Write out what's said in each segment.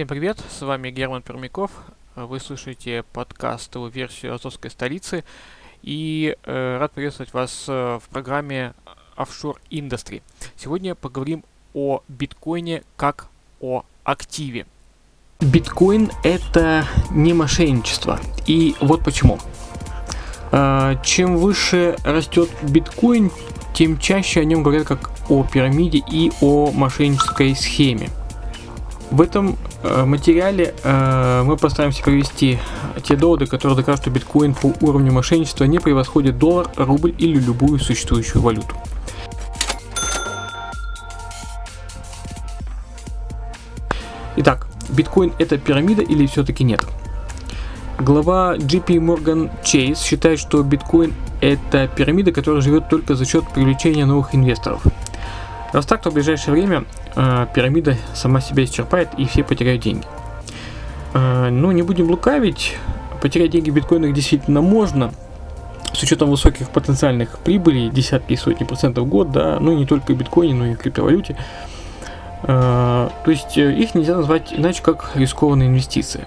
Всем привет, с вами Герман Пермяков. Вы слушаете подкастовую версию Азовской столицы. И э, рад приветствовать вас э, в программе Offshore Industry. Сегодня поговорим о биткоине как о активе. Биткоин это не мошенничество. И вот почему. Э, чем выше растет биткоин, тем чаще о нем говорят как о пирамиде и о мошеннической схеме. В этом материале э, мы постараемся провести те доводы, которые докажут, что биткоин по уровню мошенничества не превосходит доллар, рубль или любую существующую валюту. Итак, биткоин это пирамида или все-таки нет? Глава JP Morgan Chase считает, что биткоин это пирамида, которая живет только за счет привлечения новых инвесторов. Раз так, то в ближайшее время э, пирамида сама себя исчерпает и все потеряют деньги. Э, ну, не будем лукавить, потерять деньги в биткоинах действительно можно, с учетом высоких потенциальных прибылей, десятки и сотни процентов в год, да, ну не только в биткоине, но и в криптовалюте. Э, то есть э, их нельзя назвать иначе, как рискованные инвестиции.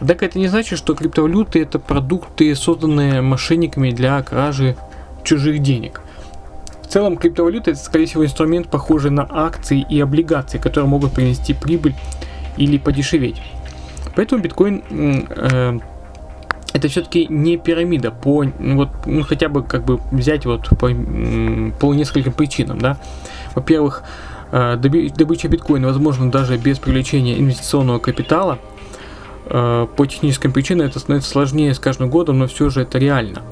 Однако это не значит, что криптовалюты это продукты, созданные мошенниками для кражи чужих денег. Целом, криптовалюта это, скорее всего, инструмент, похожий на акции и облигации, которые могут принести прибыль или подешеветь. Поэтому биткоин э, это все-таки не пирамида по вот ну, хотя бы как бы взять вот по, по нескольким причинам, да. Во-первых, э, добыча биткоина возможно даже без привлечения инвестиционного капитала. Э, по техническим причинам это становится сложнее с каждым годом, но все же это реально.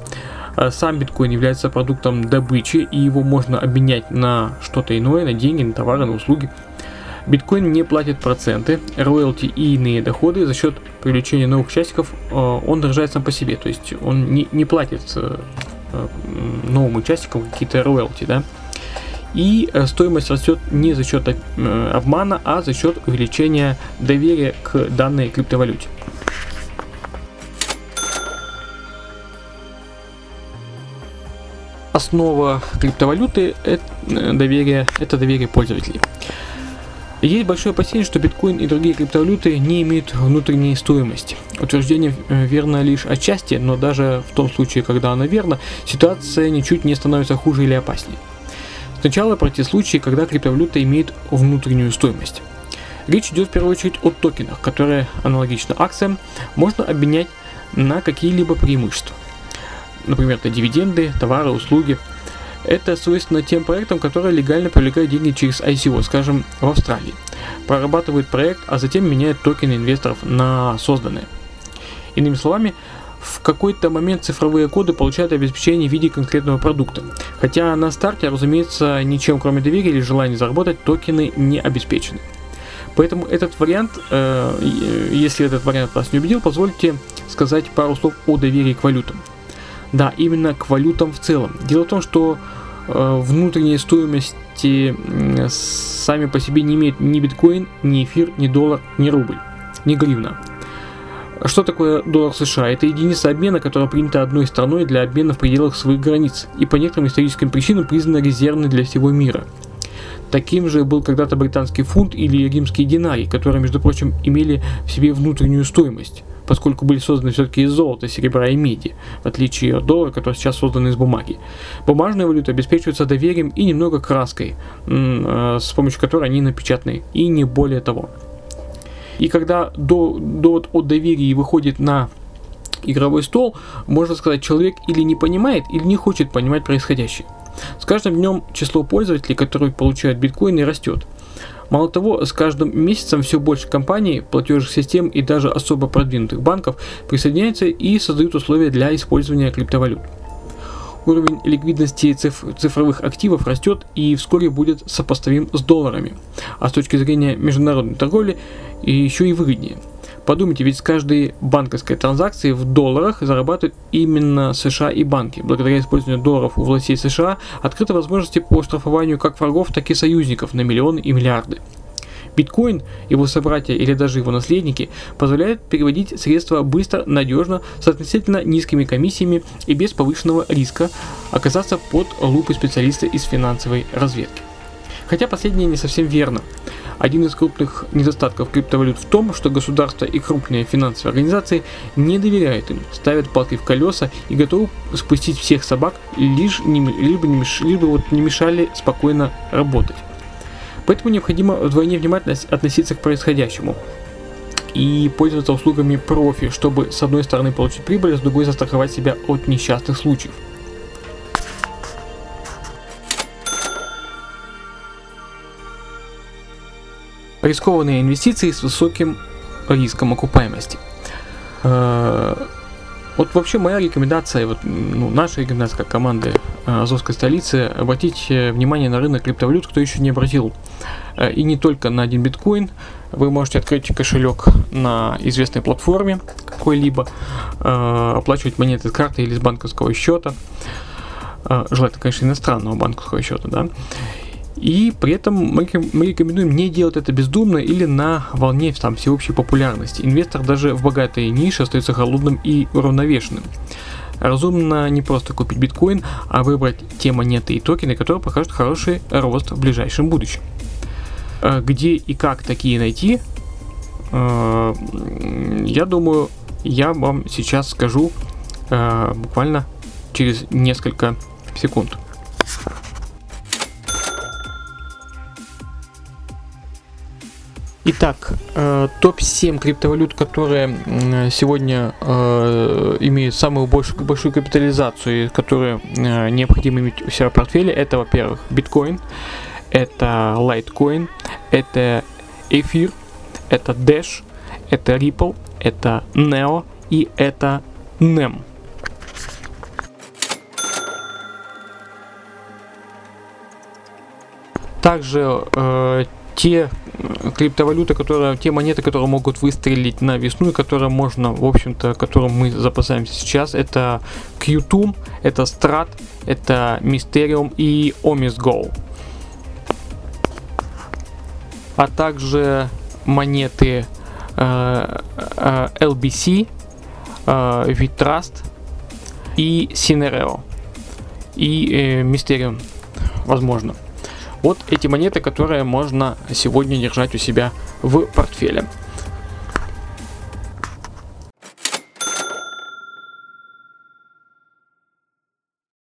Э, сам биткоин является продуктом добычи, и его можно обменять на что-то иное, на деньги, на товары, на услуги. Биткоин не платит проценты, роялти и иные доходы за счет привлечения новых участников, э, он дорожает сам по себе, то есть он не, не платит э, новым участникам какие-то роялти, да. И стоимость растет не за счет обмана, а за счет увеличения доверия к данной криптовалюте. Основа криптовалюты это доверие, это доверие пользователей. Есть большое опасение, что биткоин и другие криптовалюты не имеют внутренней стоимости. Утверждение э, верно лишь отчасти, но даже в том случае, когда оно верно, ситуация ничуть не становится хуже или опаснее. Сначала про те случаи, когда криптовалюта имеет внутреннюю стоимость. Речь идет в первую очередь о токенах, которые, аналогично акциям, можно обменять на какие-либо преимущества например, это дивиденды, товары, услуги. Это свойственно тем проектам, которые легально привлекают деньги через ICO, скажем, в Австралии. Прорабатывают проект, а затем меняют токены инвесторов на созданные. Иными словами, в какой-то момент цифровые коды получают обеспечение в виде конкретного продукта. Хотя на старте, разумеется, ничем кроме доверия или желания заработать, токены не обеспечены. Поэтому этот вариант, э, если этот вариант вас не убедил, позвольте сказать пару слов о доверии к валютам. Да, именно к валютам в целом. Дело в том, что э, внутренней стоимости сами по себе не имеет ни биткоин, ни эфир, ни доллар, ни рубль, ни гривна. Что такое доллар США? Это единица обмена, которая принята одной страной для обмена в пределах своих границ и по некоторым историческим причинам признана резервной для всего мира. Таким же был когда-то британский фунт или римский динарий, которые, между прочим, имели в себе внутреннюю стоимость поскольку были созданы все-таки из золота, серебра и меди, в отличие от доллара, который сейчас создан из бумаги. Бумажные валюты обеспечиваются доверием и немного краской, э, с помощью которой они напечатаны, и не более того. И когда довод о доверии выходит на игровой стол, можно сказать, человек или не понимает, или не хочет понимать происходящее. С каждым днем число пользователей, которые получают биткоины, растет. Мало того, с каждым месяцем все больше компаний, платежных систем и даже особо продвинутых банков присоединяются и создают условия для использования криптовалют. Уровень ликвидности циф- цифровых активов растет и вскоре будет сопоставим с долларами. А с точки зрения международной торговли еще и выгоднее. Подумайте, ведь с каждой банковской транзакции в долларах зарабатывают именно США и банки. Благодаря использованию долларов у властей США открыты возможности по штрафованию как врагов, так и союзников на миллионы и миллиарды. Биткоин, его собратья или даже его наследники позволяют переводить средства быстро, надежно, с относительно низкими комиссиями и без повышенного риска оказаться под лупой специалиста из финансовой разведки. Хотя последнее не совсем верно. Один из крупных недостатков криптовалют в том, что государства и крупные финансовые организации не доверяют им, ставят палки в колеса и готовы спустить всех собак, лишь, не, либо, не, либо вот не мешали спокойно работать. Поэтому необходимо вдвойне внимательно относиться к происходящему и пользоваться услугами профи, чтобы с одной стороны получить прибыль, а с другой застраховать себя от несчастных случаев. Рискованные инвестиции с высоким риском окупаемости. Э, вот вообще моя рекомендация, вот, ну, наша рекомендация как команды э, Азовской столицы, обратить э, внимание на рынок криптовалют, кто еще не обратил. И не только на один биткоин. Вы можете открыть кошелек на известной платформе какой-либо, оплачивать монеты с карты или с банковского счета. Желательно, конечно, иностранного банковского счета, да. И при этом мы, рекомендуем не делать это бездумно или на волне там, всеобщей популярности. Инвестор даже в богатой нише остается холодным и уравновешенным. Разумно не просто купить биткоин, а выбрать те монеты и токены, которые покажут хороший рост в ближайшем будущем. Э, где и как такие найти, э, я думаю, я вам сейчас скажу э, буквально через несколько секунд. Итак, э, топ-7 криптовалют, которые сегодня э, имеют самую большую, большую капитализацию, которые э, необходимо иметь у себя в портфеле, это, во-первых, биткоин, это Litecoin, это эфир, это Dash, это Ripple, это Neo и это NEM. Также э, те криптовалюты, которые, те монеты, которые могут выстрелить на весну и которые можно, в общем-то, которым мы запасаемся сейчас, это Qtum, это Strat, это Mysterium и Omis Go. А также монеты э, э, LBC, э, Vitrust и Cinereo и э, Mysterium, возможно. Вот эти монеты, которые можно сегодня держать у себя в портфеле.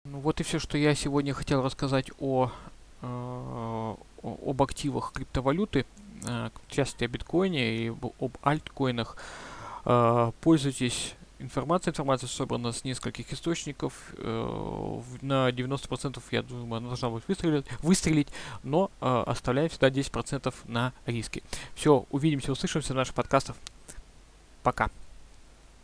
Ну вот и все, что я сегодня хотел рассказать о, э, об активах криптовалюты, э, в частности о биткоине и об альткоинах. Э, пользуйтесь информация. Информация собрана с нескольких источников. Э, на 90% я думаю, она должна будет выстрелить, выстрелить но э, оставляем всегда 10% на риски. Все, увидимся, услышимся в наших подкастах. Пока.